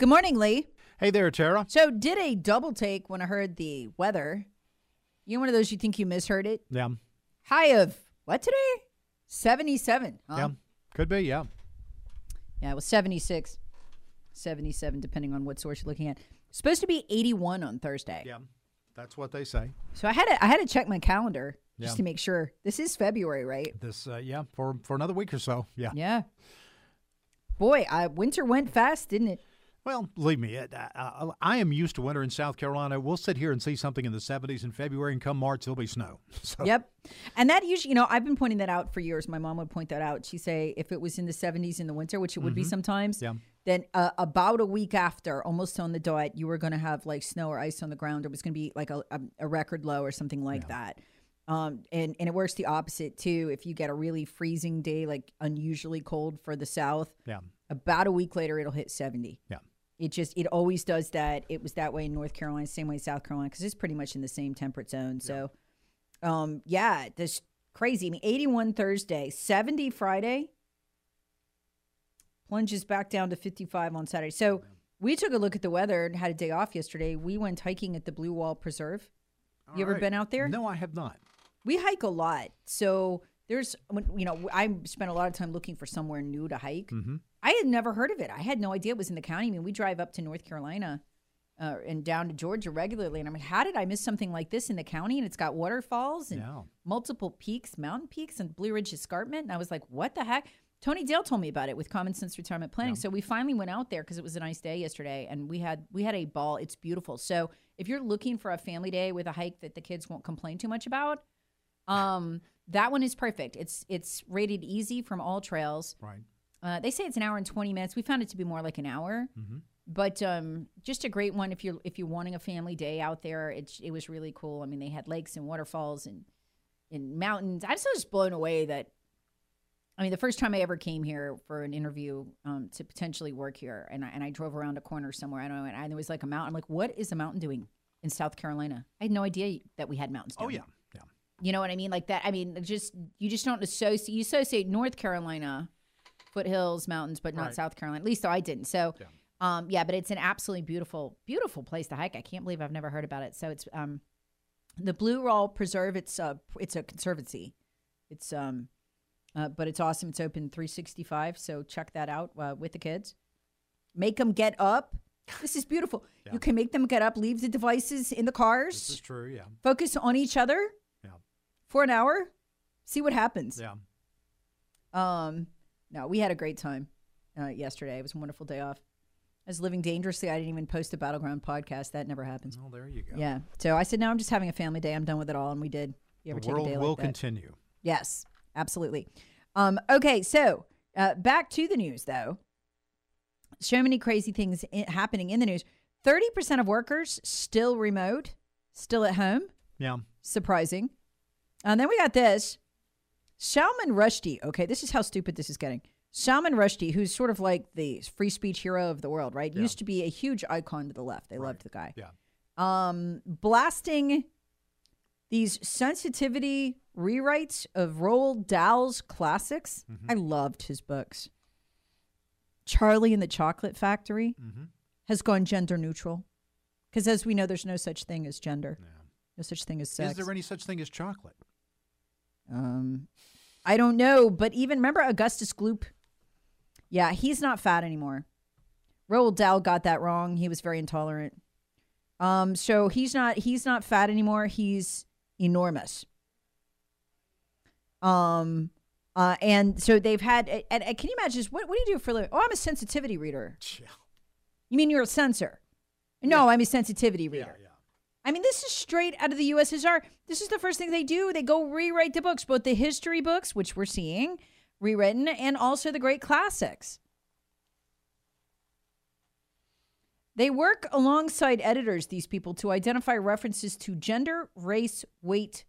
Good morning, Lee. Hey there, Tara. So, did a double take when I heard the weather. You know, one of those you think you misheard it? Yeah. High of what today? 77. Huh? Yeah. Could be, yeah. Yeah, it was 76, 77, depending on what source you're looking at. Supposed to be 81 on Thursday. Yeah. That's what they say. So I had to I had to check my calendar just Yeah. to make sure. This is February, right? This uh, yeah, for for another week or so. Yeah. Yeah. Boy, I, winter went fast, didn't it? Well, believe me, uh, I am used to winter in South Carolina. We'll sit here and see something in the 70s in February, and come March, there'll be snow. So, Yep. And that usually, you know, I've been pointing that out for years. My mom would point that out. She'd say if it was in the 70s in the winter, which it would be sometimes, Yeah. then uh, about a week after, almost on the dot, you were going to have like snow or ice on the ground. Or It was going to be like a, a, a record low or something like that. Um, and, and it works the opposite too. If you get a really freezing day, like unusually cold for the South, Yeah. about a week later, it'll hit 70. Yeah. It just it always does that. It was that way in North Carolina, same way in South Carolina, because it's pretty much in the same temperate zone. So, um, yeah, this crazy. I mean, eighty one Thursday, seventy Friday, plunges back down to fifty five on Saturday. So we took a look at the weather and had a day off yesterday. We went hiking at the Blue Wall Preserve. You ever All right. been out there? No, I have not. We hike a lot. So there's, when- you know, I spent a lot of time looking for somewhere new to hike. Mm-hmm. I had never heard of it. I had no idea it was in the county. I mean, we drive up to North Carolina uh, and down to Georgia regularly. And I'm like, how did I miss something like this in the county? And it's got waterfalls and Yeah. multiple peaks, mountain peaks, and Blue Ridge Escarpment. And I was like, what the heck? Tony Dale told me about it with Common Sense Retirement Planning. So we finally went out there because it was a nice day yesterday, and we had we had a ball. It's beautiful. So if you're looking for a family day with a hike that the kids won't complain too much about, um, that one is perfect. It's it's rated easy from AllTrails. Right. Uh, they say it's an hour and 20 minutes. We found it to be more like an hour. Mm-hmm. But um, just a great one if you're if you're wanting a family day out there. It it was really cool. I mean, they had lakes and waterfalls and and mountains. I was just blown away that. I mean, the first time I ever came here for an interview um, to potentially work here, and I, and I drove around a corner somewhere. I don't know, and I- there was like a mountain. I'm like, what is a mountain doing in South Carolina? I had no idea that we had mountains. Oh yeah. Yeah. You know what I mean? Like that. I mean, just you just don't associate. You associate North Carolina, foothills, mountains, but not Right. South Carolina. At least so I didn't. So, Yeah. um, yeah. But it's an absolutely beautiful, beautiful place to hike. I can't believe I've never heard about it. So it's um, the Blue Wall Preserve. It's a it's a conservancy. It's um, uh, but it's awesome. It's open 365. So check that out uh, with the kids. Make them get up. This is beautiful. Yeah. You can make them get up, leave the devices in the cars This is true. Yeah. focus on each other Yeah. for an hour see what happens Yeah. um no we had a great time uh, yesterday. It was a wonderful day off. I was living dangerously i didn't even post a battleground podcast. That never happens. Oh, there you go. yeah. So i said now i'm just having a family day. I'm done with it all. And we did. You ever The take world a day will like that? continue. yes. Absolutely. Um okay. So uh, back to the news though. So many crazy things i- happening in the news. 30% of workers still remote still at home. Yeah. surprising. And then we got this. Salman Rushdie. Okay, this is how stupid this is getting. Salman Rushdie, who's sort of like the free speech hero of the world, right? Used to be a huge icon to the left. They loved the guy. Yeah. Um, blasting these sensitivity rewrites of Roald Dahl's classics. I loved his books. Charlie and the Chocolate Factory has gone gender neutral. Because as we know, there's no such thing as gender, no such thing as sex. Is there any such thing as chocolate? Um, I don't know, but even remember Augustus Gloop? Yeah, he's not fat anymore. Roald Dahl got that wrong. He was very intolerant. Um, so he's not he's not fat anymore. He's enormous. Um, uh, and so they've had. And, and can you imagine? What what do you do for a living? Oh, I'm a sensitivity reader. Yeah. You mean you're a censor? No, I'm a sensitivity reader. yeah. I mean, this is straight out of the USSR. This is the first thing they do. They go rewrite the books, both the history books, which we're seeing rewritten, and also the great classics. They work alongside editors, these people, to identify references to gender, race, weight,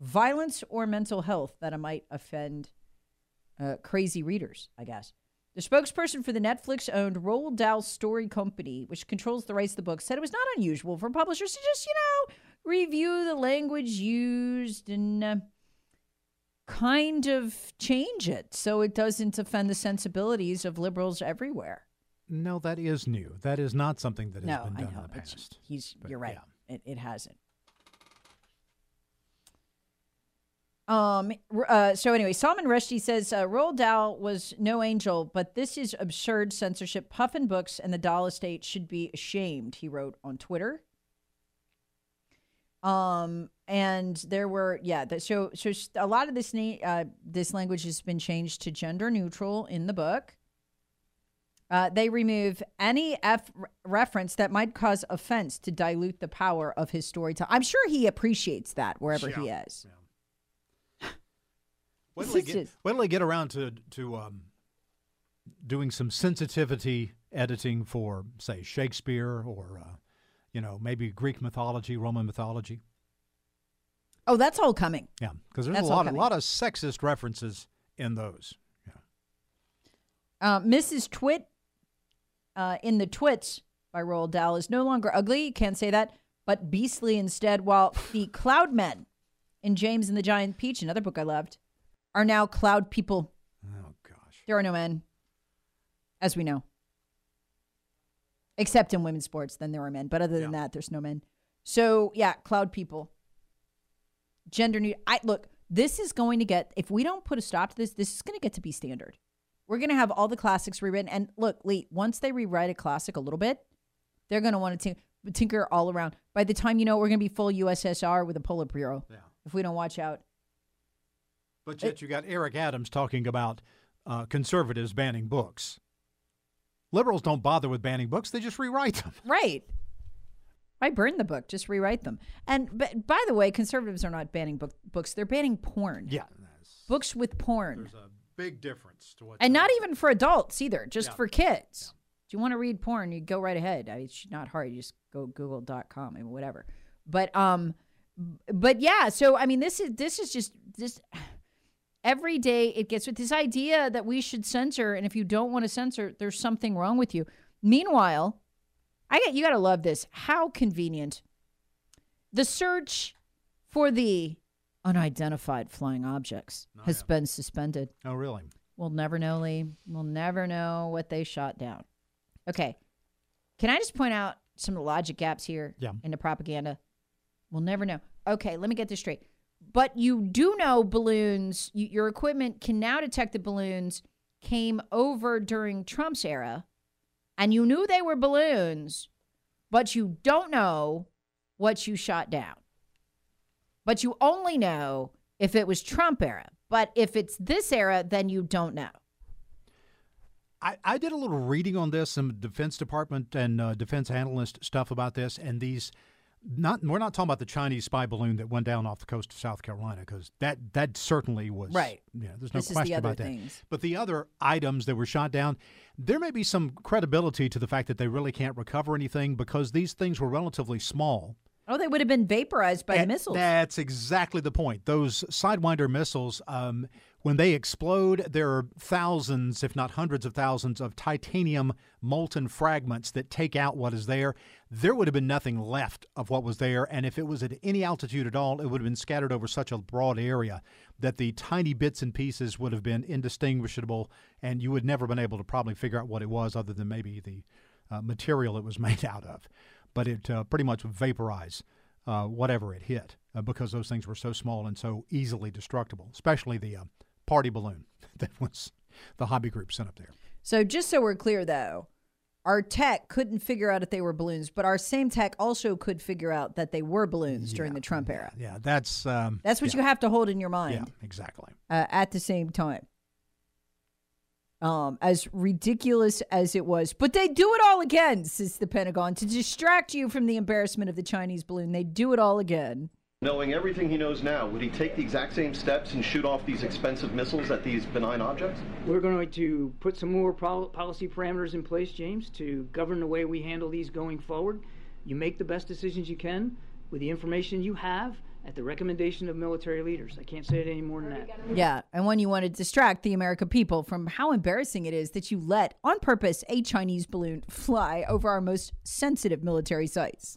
violence, or mental health that might offend uh, crazy readers, I guess. The spokesperson for the Netflix owned Roald Dahl Story Company, which controls the rights to the book, said it was not unusual for publishers to just, you know, review the language used and uh, kind of change it so it doesn't offend the sensibilities of liberals everywhere. No, that is new. That is not something that has no, been I done know. in the it's- past. He's, But, you're right. yeah. It, it hasn't. Um. Uh, so anyway, Salman Rushdie says uh, Roald Dahl was no angel, but this is absurd censorship. Puffin Books and the Dahl estate should be ashamed. He wrote on Twitter. Um. And there were yeah. The, so so a lot of this na- uh, this language has been changed to gender neutral in the book. Uh, they remove any F reference that might cause offense to dilute the power of his storytelling. I'm sure he appreciates that wherever he is. Wait Till, they get, wait till they get around to to um, doing some sensitivity editing for, say, Shakespeare or, uh, you know, maybe Greek mythology, Roman mythology. Oh, that's all coming. Yeah, because there's That's a lot, a lot of sexist references in those. Uh, Mrs. Twit uh, in the Twits by Roald Dahl is no longer ugly. You Can't say that, but beastly instead. While the Cloud Men in James and the Giant Peach, another book I loved, are now cloud people. Oh gosh. There are no men, as we know. Except in women's sports, then there are men. But other than Yeah. that, there's no men. So yeah, cloud people. Gender new. I look. This is going to get. If we don't put a stop to this, this is going to get to be standard. We're going to have all the classics rewritten. And look, Lee. Once they rewrite a classic a little bit, they're going to want to tinker all around. By the time you know, it, we're going to be full USSR with a Politburo. Yeah. If we don't watch out. But yet you got Eric Adams talking about uh, conservatives banning books. Liberals don't bother with banning books; they just rewrite them. Right. Why burn the book? Just rewrite them. And but, by the way, conservatives are not banning book, books; they're banning porn. Yeah, books with porn, there's a big difference to what. and not even for adults either, just Yeah. for kids. Do you want to read porn? You go right ahead. I mean, it's not hard. You just go Google.com and whatever. But um, but yeah. So I mean, this is this is just this. Every day it gets with this idea that we should censor, and if you don't want to censor, there's something wrong with you. Meanwhile, I get you got to love this. How convenient. The search for the unidentified flying objects oh, has been suspended. Oh, really? We'll never know, Lee. We'll never know what they shot down. Okay. Can I just point out some of the logic gaps here Yeah. in the propaganda? We'll never know. Okay, let me get this straight. But you do know balloons, you, your equipment can now detect the balloons came over during Trump's era, and you knew they were balloons, but you don't know what you shot down. But you only know if it was Trump era. But if it's this era, then you don't know. I, I did a little reading on this, some Defense Department and uh, defense analyst stuff about this, and these. Not we're not talking about the Chinese spy balloon that went down off the coast of South Carolina because that that certainly was Right. Yeah, there's no This is the question about things. that. But the other items that were shot down, there may be some credibility to the fact that they really can't recover anything because these things were relatively small. Oh, they would have been vaporized by the And missiles. That's exactly the point. Those Sidewinder missiles, um, When they explode, there are thousands, if not hundreds of thousands, of titanium molten fragments that take out what is there. There would have been nothing left of what was there. And if it was at any altitude at all, it would have been scattered over such a broad area that the tiny bits and pieces would have been indistinguishable. And you would never have been able to probably figure out what it was, other than maybe the uh, material it was made out of. But it uh, pretty much would vaporize uh, whatever it hit uh, because those things were so small and so easily destructible, especially the uh, party balloon that was the hobby group sent up there. So just so we're clear, though, our tech couldn't figure out if they were balloons, but our same tech also could figure out that they were balloons Yeah, during the Trump era. Yeah, that's um, That's what yeah, you have to hold in your mind. Yeah, exactly. uh, at the same time. Um, as ridiculous as it was, but they do it all again, says the Pentagon, to distract you from the embarrassment of the Chinese balloon. They do it all again. Knowing everything he knows now, would he take the exact same steps and shoot off these expensive missiles at these benign objects? We're going to put some more pol- policy parameters in place, James, to govern the way we handle these going forward. You make the best decisions you can with the information you have at the recommendation of military leaders. I can't say it any more than that. Yeah, and when you want to distract the American people from how embarrassing it is that you let, on purpose, a Chinese balloon fly over our most sensitive military sites.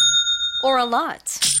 or a lot?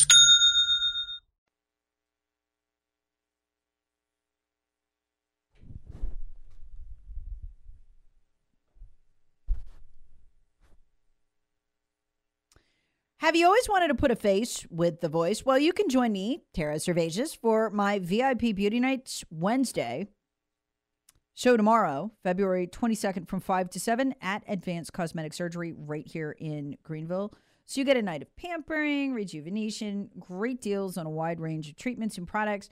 Have you always wanted to put a face with the voice? Well, you can join me, Tara Servatius, for my VIP Beauty Nights Wednesday, Show tomorrow, February 22nd from 5 to 7 at Advanced Cosmetic Surgery right here in Greenville. So you get a night of pampering, rejuvenation, great deals on a wide range of treatments and products,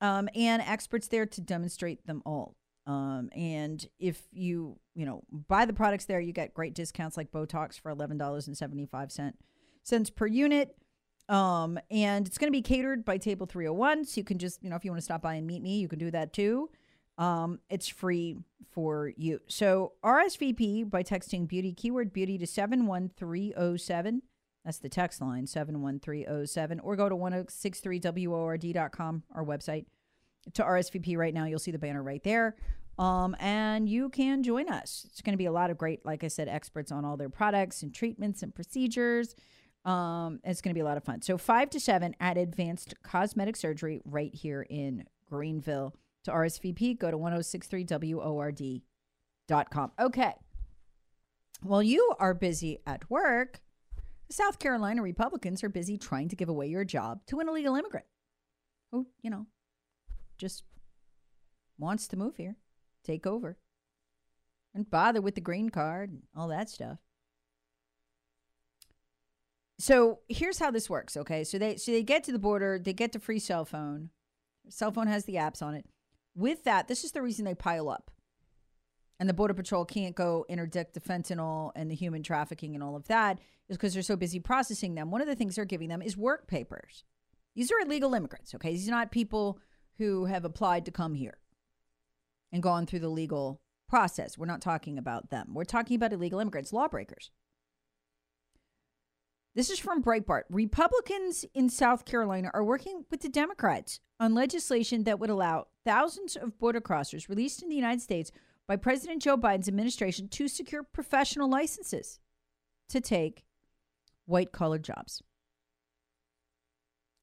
um, and experts there to demonstrate them all. Um, and if you, you know, buy the products there, you get great discounts like Botox for $11.75 cents per unit. Um, and it's going to be catered by Table 301. So you can just, you know, if you want to stop by and meet me, you can do that too. Um, it's free for you. So RSVP by texting beauty, keyword beauty to 71307. That's the text line, 71307. Or go to 1063WORD.com, our website, to RSVP right now. You'll see the banner right there. Um, and you can join us. It's going to be a lot of great, like I said, experts on all their products and treatments and procedures. Um, it's going to be a lot of fun. So, 5 to 7 at Advanced Cosmetic Surgery right here in Greenville. To RSVP, go to 1063WORD.com. Okay. While you are busy at work, South Carolina Republicans are busy trying to give away your job to an illegal immigrant who, you know, just wants to move here, take over, and bother with the green card and all that stuff. So here's how this works, okay? So they so they get to the border, they get the free cell phone. Cell phone has the apps on it. With that, this is the reason they pile up. And the Border Patrol can't go interdict the fentanyl and the human trafficking and all of that is because they're so busy processing them. One of the things they're giving them is work papers. These are illegal immigrants, okay? These are not people who have applied to come here and gone through the legal process. We're not talking about them. We're talking about illegal immigrants, lawbreakers. This is from Breitbart. Republicans in South Carolina are working with the Democrats on legislation that would allow thousands of border crossers released in the United States by President Joe Biden's administration to secure professional licenses to take white collar jobs.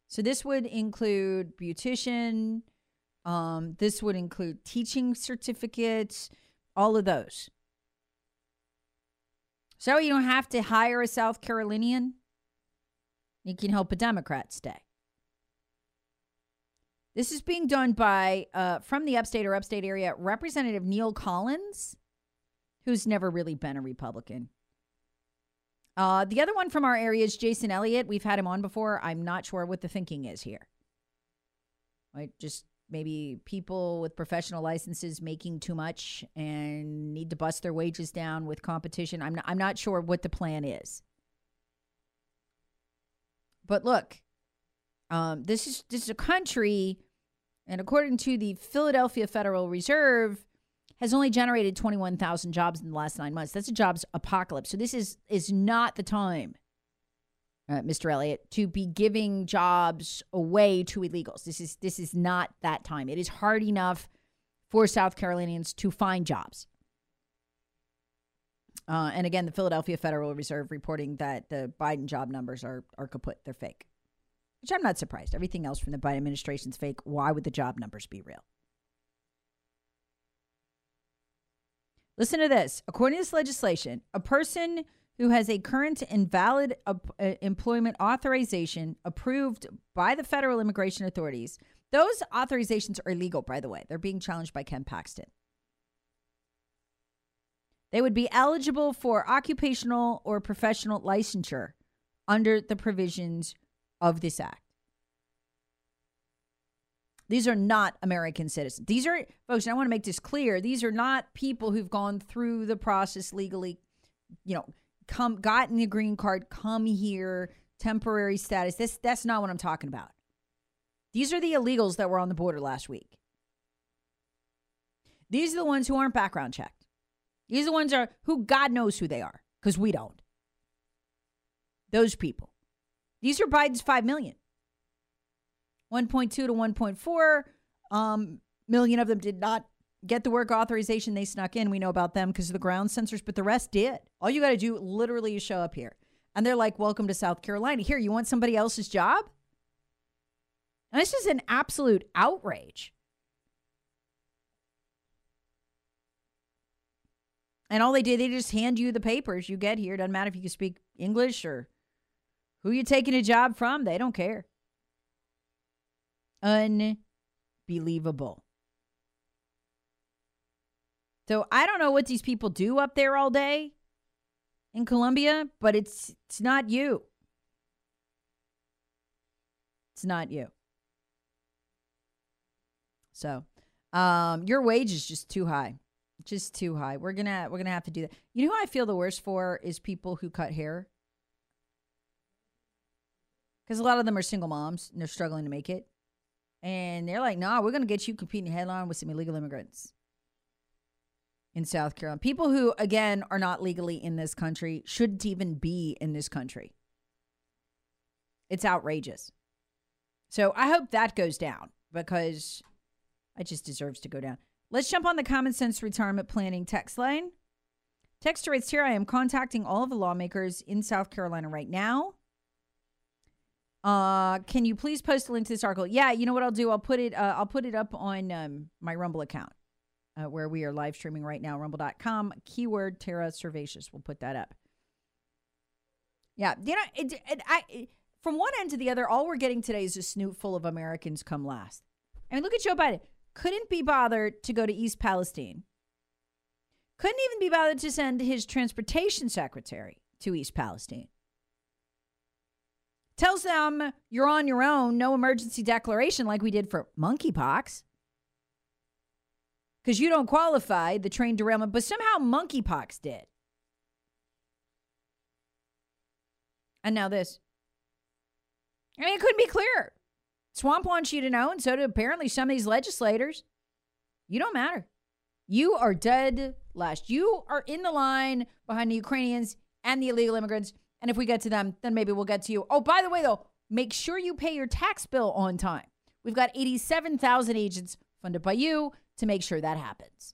So this would include beautician, um, this would include teaching certificates, all of those. So you don't have to hire a South Carolinian. You can help a Democrat stay. This is being done by, uh, from the upstate or upstate area, Representative Neal Collins, who's never really been a Republican. Uh, the other one from our area is Jason Elliott. We've had him on before. I'm not sure what the thinking is here. Right? Just maybe people with professional licenses making too much and need to bust their wages down with competition. I'm not, I'm not sure what the plan is. But look, um, this is this is a country, and according to the Philadelphia Federal Reserve, has only generated 21,000 jobs in the last nine months. That's a jobs apocalypse. So this is is not the time, uh, Mr. Elliott, to be giving jobs away to illegals. This is this is not that time. It is hard enough for South Carolinians to find jobs. Uh, and again, the Philadelphia Federal Reserve reporting that the Biden job numbers are are kaput. They're fake, which I'm not surprised. Everything else from the Biden administration's fake. Why would the job numbers be real? Listen to this. According to this legislation, a person who has a current and valid uh, employment authorization approved by the federal immigration authorities, those authorizations are illegal, by the way. They're being challenged by Ken Paxton. They would be eligible for occupational or professional licensure under the provisions of this act. These are not American citizens. These are, folks, and I want to make this clear. These are not people who've gone through the process legally, you know, come gotten a green card, come here, temporary status. This that's not what I'm talking about. These are the illegals that were on the border last week. These are the ones who aren't background checked. These are the ones are who God knows who they are because we don't. Those people. These are Biden's 5 million. 1.2 to 1.4 um, million of them did not get the work authorization they snuck in. We know about them because of the ground sensors, but the rest did. All you got to do literally is show up here. And they're like, welcome to South Carolina. Here, you want somebody else's job? And this is an absolute outrage. And all they did, they just hand you the papers. You get here. Doesn't matter if you can speak English or who you're taking a job from. They don't care. Unbelievable. So I don't know what these people do up there all day in Columbia, but it's it's not you. It's not you. So, um, your wage is just too high, just too high. We're gonna we're gonna have to do that. You know who I feel the worst for is people who cut hair, because a lot of them are single moms and they're struggling to make it, and they're like, "Nah, we're gonna get you competing headline with some illegal immigrants." In South Carolina, people who again are not legally in this country shouldn't even be in this country. It's outrageous. So I hope that goes down because it just deserves to go down. Let's jump on the common sense retirement planning text line. Texter writes here I am contacting all of the lawmakers in South Carolina right now. Uh, can you please post a link to this article? Yeah, you know what I'll do? I'll put it. Uh, I'll put it up on um, my Rumble account, uh, where we are live streaming right now. Rumble.com. Keyword Tara Servatius. We'll put that up. Yeah, you know, it, it, I it, from one end to the other, all we're getting today is a snoot full of Americans come last. I mean, look at Joe Biden. Couldn't be bothered to go to East Palestine. Couldn't even be bothered to send his transportation secretary to East Palestine. Tells them you're on your own, no emergency declaration like we did for monkeypox. Because you don't qualify the train derailment, but somehow monkeypox did. And now this. I mean, it couldn't be clearer. Swamp wants you to know, and so do apparently some of these legislators. You don't matter. You are dead last. You are in the line behind the Ukrainians and the illegal immigrants. And if we get to them, then maybe we'll get to you. Oh, by the way, though, make sure you pay your tax bill on time. We've got 87,000 agents funded by you to make sure that happens.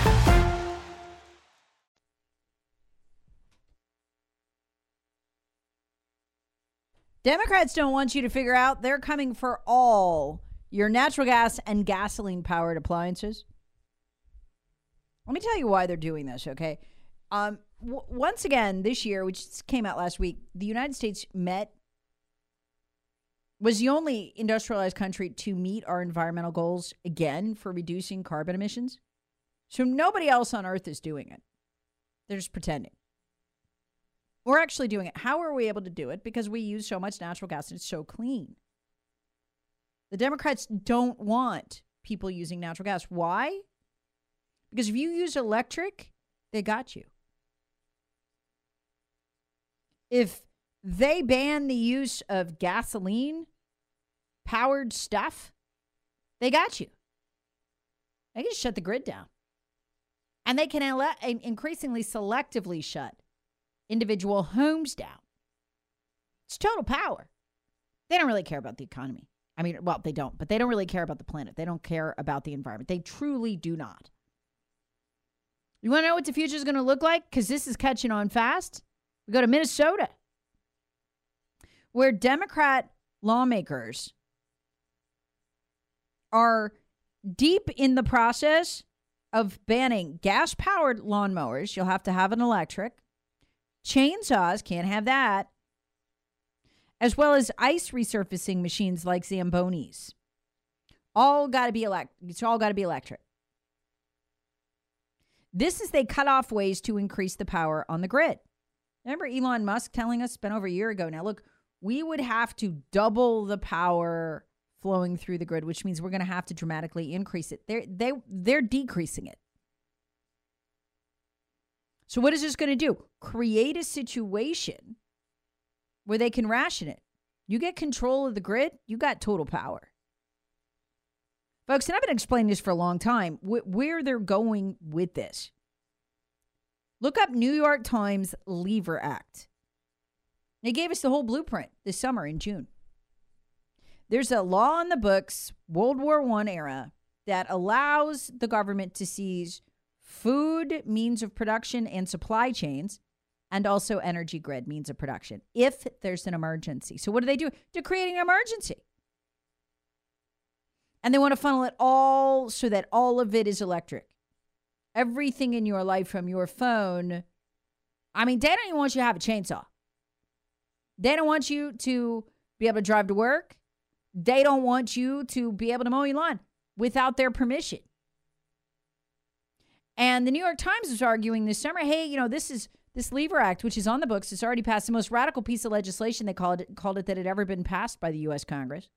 Democrats don't want you to figure out they're coming for all your natural gas and gasoline powered appliances. Let me tell you why they're doing this, okay? Um, w- once again, this year, which came out last week, the United States met, was the only industrialized country to meet our environmental goals again for reducing carbon emissions. So nobody else on earth is doing it. They're just pretending. We're actually doing it. How are we able to do it? Because we use so much natural gas and it's so clean. The Democrats don't want people using natural gas. Why? Because if you use electric, they got you. If they ban the use of gasoline powered stuff, they got you. They can shut the grid down. And they can ele- increasingly selectively shut individual homes down. It's total power. They don't really care about the economy. I mean, well, they don't, but they don't really care about the planet. They don't care about the environment. They truly do not. You want to know what the future is going to look like? Because this is catching on fast. We go to Minnesota, where Democrat lawmakers are deep in the process of banning gas powered lawnmowers. You'll have to have an electric. Chainsaws, can't have that. As well as ice resurfacing machines like Zambonis. All got to be elect. It's all got to be electric. This is they cut off ways to increase the power on the grid. Remember Elon Musk telling us, been over a year ago now, look, we would have to double the power flowing through the grid, which means we're going to have to dramatically increase it. They're, they, they're decreasing it. So, what is this going to do? Create a situation where they can ration it. You get control of the grid, you got total power. Folks, and I've been explaining this for a long time wh- where they're going with this. Look up New York Times Lever Act. They gave us the whole blueprint this summer in June. There's a law on the books, World War I era, that allows the government to seize food means of production and supply chains and also energy grid means of production if there's an emergency. So, what do they do? They're creating an emergency. And they want to funnel it all so that all of it is electric. Everything in your life from your phone. I mean, they don't even want you to have a chainsaw. They don't want you to be able to drive to work. They don't want you to be able to mow your lawn without their permission. And the New York Times was arguing this summer, hey, you know, this is this Lever Act, which is on the books, it's already passed the most radical piece of legislation they called it called it that had ever been passed by the US Congress.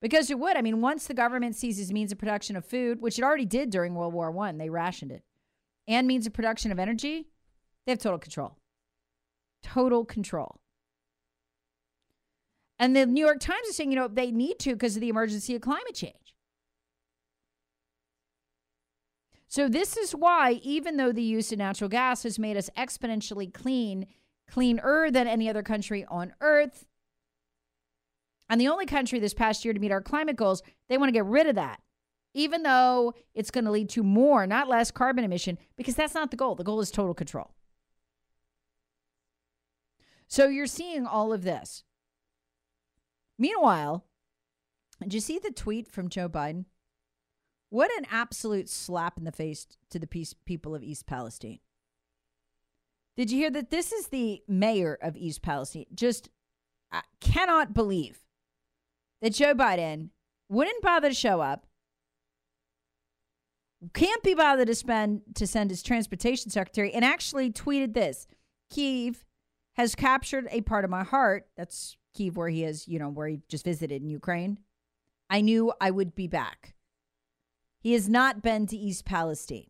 Because it would. I mean, once the government seizes means of production of food, which it already did during World War One, they rationed it, and means of production of energy, they have total control. Total control. And the New York Times is saying, you know, they need to because of the emergency of climate change. So this is why, even though the use of natural gas has made us exponentially clean, cleaner than any other country on earth, and the only country this past year to meet our climate goals, they want to get rid of that, even though it's going to lead to more, not less, carbon emission, because that's not the goal. The goal is total control. So you're seeing all of this. Meanwhile, did you see the tweet from Joe Biden? What an absolute slap in the face to the peace, people of East Palestine. Did you hear that this is the mayor of East Palestine? Just I cannot believe that Joe Biden wouldn't bother to show up, can't be bothered to spend to send his transportation secretary, and actually tweeted this: Kiev has captured a part of my heart. That's Kiev, where he is, you know, where he just visited in Ukraine. I knew I would be back. He has not been to East Palestine.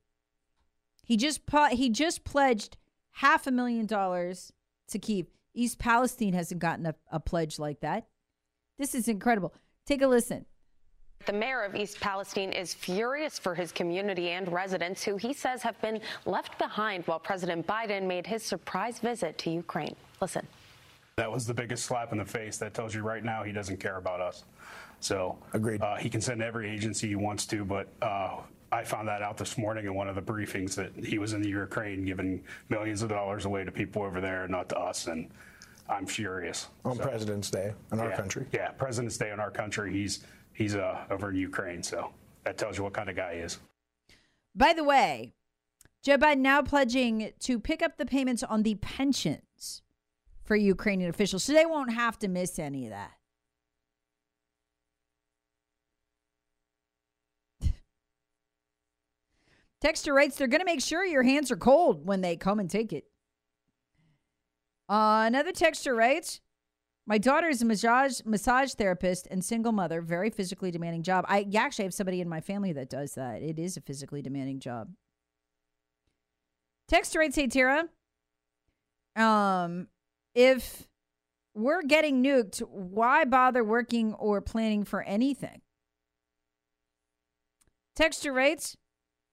He just he just pledged half a million dollars to Kiev. East Palestine hasn't gotten a, a pledge like that. This is incredible. Take a listen. The mayor of East Palestine is furious for his community and residents who he says have been left behind while President Biden made his surprise visit to Ukraine. Listen. That was the biggest slap in the face. That tells you right now he doesn't care about us. So agreed. Uh, he can send every agency he wants to, but uh, I found that out this morning in one of the briefings that he was in the Ukraine giving millions of dollars away to people over there, not to us. And I'm furious. On so, President's Day in our yeah, country. Yeah, President's Day in our country. He's he's uh, over in Ukraine, so that tells you what kind of guy he is. By the way, Joe Biden now pledging to pick up the payments on the pensions for Ukrainian officials, so they won't have to miss any of that. Texter writes, they're going to make sure your hands are cold when they come and take it. Uh, another texture writes, my daughter is a massage massage therapist and single mother, very physically demanding job. I actually have somebody in my family that does that. It is a physically demanding job. Texter writes, hey Tara, um, if we're getting nuked, why bother working or planning for anything? Texture writes,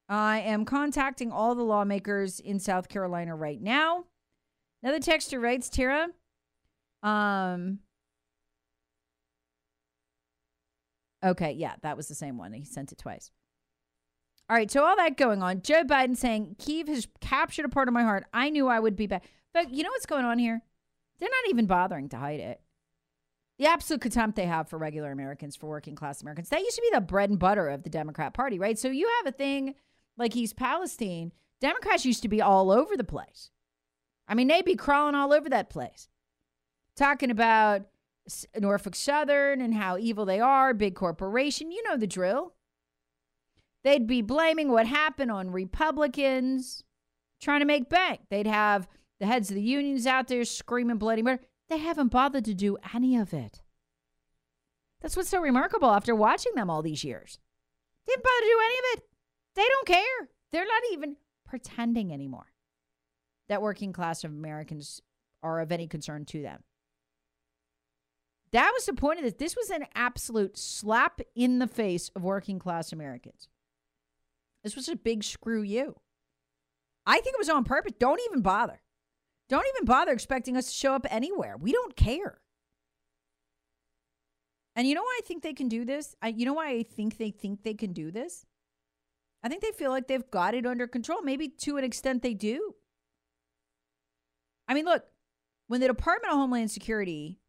I am contacting all the lawmakers in South Carolina right now. Another texter writes, Tara, um, okay, yeah, that was the same one. He sent it twice. All right, so all that going on. Joe Biden saying, Kiev has captured a part of my heart. I knew I would be back. But you know what's going on here? They're not even bothering to hide it. the absolute contempt they have for regular Americans, for working class Americans. That used to be the bread and butter of the Democrat Party, right? So you have a thing like East Palestine. Democrats used to be all over the place. I mean, they'd be crawling all over that place, talking about Norfolk Southern and how evil they are, big corporation. You know the drill. They'd be blaming what happened on Republicans trying to make bank. They'd have the heads of the unions out there screaming bloody murder. They haven't bothered to do any of it. That's what's so remarkable after watching them all these years. Didn't bother to do any of it. They don't care. They're not even pretending anymore that working class of Americans are of any concern to them. That was the point of this. This was an absolute slap in the face of working class Americans. This was a big screw you. I think it was on purpose. Don't even bother. Don't even bother expecting us to show up anywhere. We don't care. And you know why I think they can do this? I, you know why I think they think they can do this? I think they feel like they've got it under control. Maybe to an extent they do. I mean, look, when the Department of Homeland Security,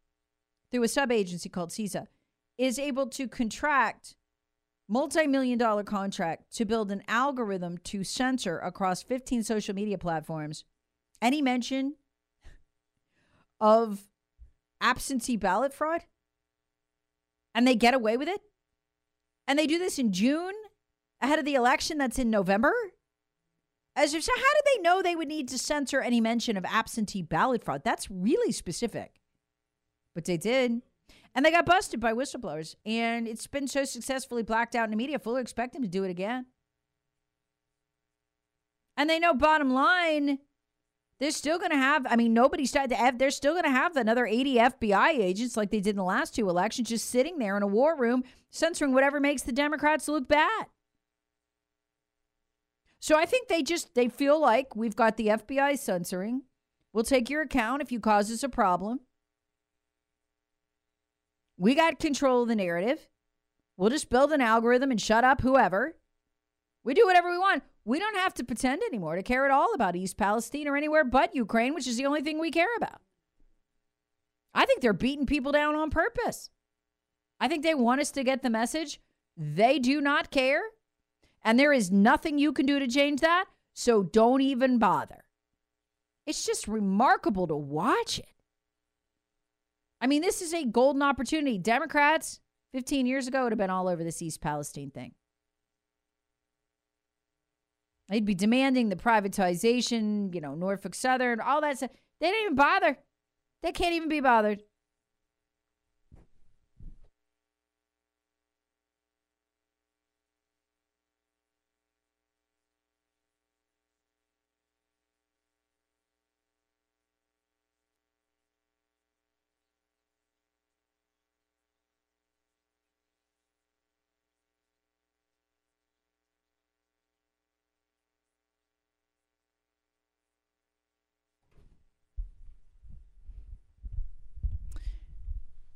through a sub agency called CISA, is able to contract multi-million dollar contract to build an algorithm to censor across 15 social media platforms any mention of absentee ballot fraud and they get away with it and they do this in june ahead of the election that's in november as if so how did they know they would need to censor any mention of absentee ballot fraud that's really specific but they did and they got busted by whistleblowers. And it's been so successfully blacked out in the media, fully expect them to do it again. And they know, bottom line, they're still going to have, I mean, nobody started to have, they're still going to have another 80 FBI agents like they did in the last two elections, just sitting there in a war room, censoring whatever makes the Democrats look bad. So I think they just, they feel like we've got the FBI censoring. We'll take your account if you cause us a problem. We got control of the narrative. We'll just build an algorithm and shut up whoever. We do whatever we want. We don't have to pretend anymore to care at all about East Palestine or anywhere but Ukraine, which is the only thing we care about. I think they're beating people down on purpose. I think they want us to get the message. They do not care. And there is nothing you can do to change that. So don't even bother. It's just remarkable to watch it. I mean, this is a golden opportunity. Democrats 15 years ago would have been all over this East Palestine thing. They'd be demanding the privatization, you know, Norfolk Southern, all that stuff. They didn't even bother. They can't even be bothered.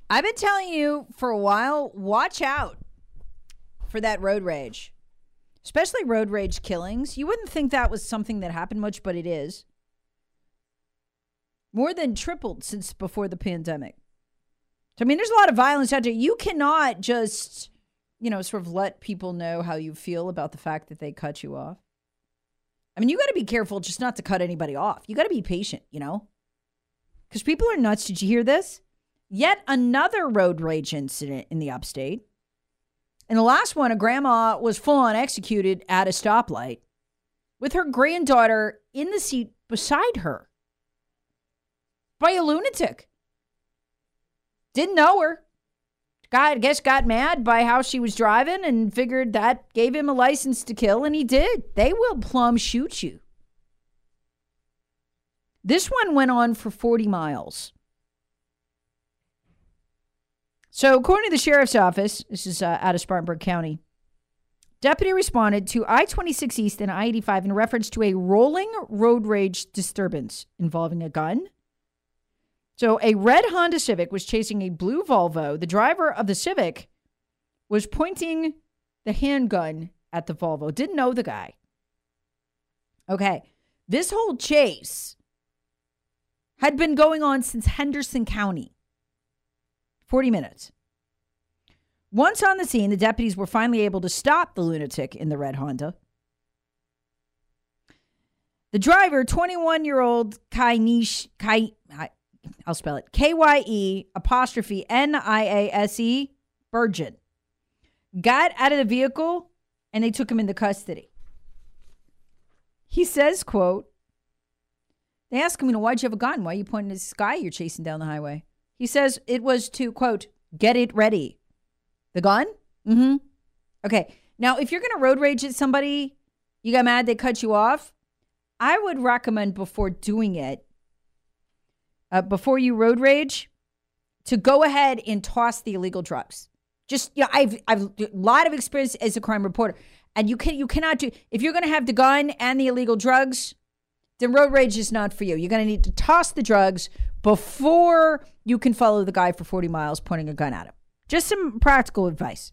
I've been telling you for a while, watch out for that road rage, especially road rage killings. You wouldn't think that was something that happened much, but it is. More than tripled since before the pandemic. So, I mean, there's a lot of violence out there. You cannot just, you know, sort of let people know how you feel about the fact that they cut you off. I mean, you got to be careful just not to cut anybody off. You got to be patient, you know? Because people are nuts. Did you hear this? Yet another road rage incident in the upstate. In the last one, a grandma was full on executed at a stoplight with her granddaughter in the seat beside her by a lunatic. Didn't know her. Guy, I guess, got mad by how she was driving and figured that gave him a license to kill, and he did. They will plumb shoot you. This one went on for 40 miles. So, according to the sheriff's office, this is uh, out of Spartanburg County, deputy responded to I 26 East and I 85 in reference to a rolling road rage disturbance involving a gun. So, a red Honda Civic was chasing a blue Volvo. The driver of the Civic was pointing the handgun at the Volvo, didn't know the guy. Okay, this whole chase had been going on since Henderson County 40 minutes. Once on the scene, the deputies were finally able to stop the lunatic in the red Honda. The driver, 21 year old Kynish, Kai, I'll spell it K Y E apostrophe N I A S E, Burgeon, got out of the vehicle and they took him into custody. He says, quote, they asked him, you know, why'd you have a gun? Why are you pointing at the sky you're chasing down the highway? He says it was to, quote, get it ready. The gun? Mm-hmm. Okay. Now, if you're going to road rage at somebody, you got mad, they cut you off, I would recommend before doing it, uh, before you road rage, to go ahead and toss the illegal drugs. Just, you know, I've, I've a lot of experience as a crime reporter. And you can you cannot do if you're going to have the gun and the illegal drugs, then road rage is not for you. You're going to need to toss the drugs before you can follow the guy for 40 miles pointing a gun at him. Just some practical advice.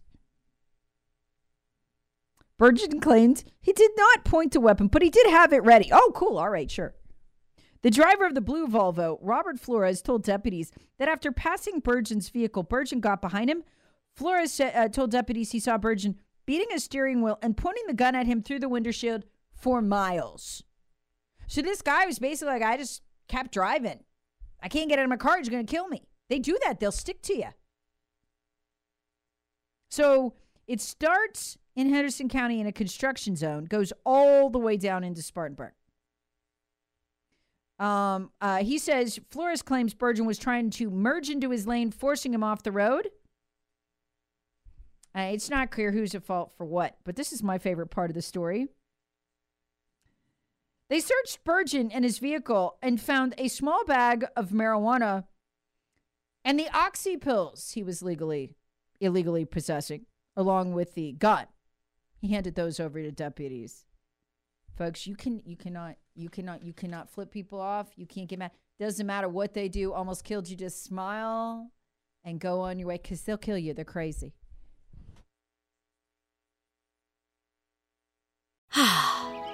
Burgeon claimed he did not point a weapon, but he did have it ready. Oh, cool. All right, sure. The driver of the blue Volvo, Robert Flores, told deputies that after passing Burgeon's vehicle, Burgeon got behind him. Flores uh, told deputies he saw Burgeon beating a steering wheel and pointing the gun at him through the windshield for miles. So this guy was basically like, I just kept driving. I can't get out of my car. He's going to kill me. They do that, they'll stick to you. So it starts in Henderson County in a construction zone, goes all the way down into Spartanburg. Um, uh, he says Flores claims Burgeon was trying to merge into his lane, forcing him off the road. Uh, it's not clear who's at fault for what, but this is my favorite part of the story. They searched Burgeon and his vehicle and found a small bag of marijuana and the oxy pills he was legally illegally possessing, along with the gun. He handed those over to deputies. Folks, you can you cannot you cannot you cannot flip people off. You can't get mad. Doesn't matter what they do. Almost killed you. Just smile and go on your way because they'll kill you. They're crazy.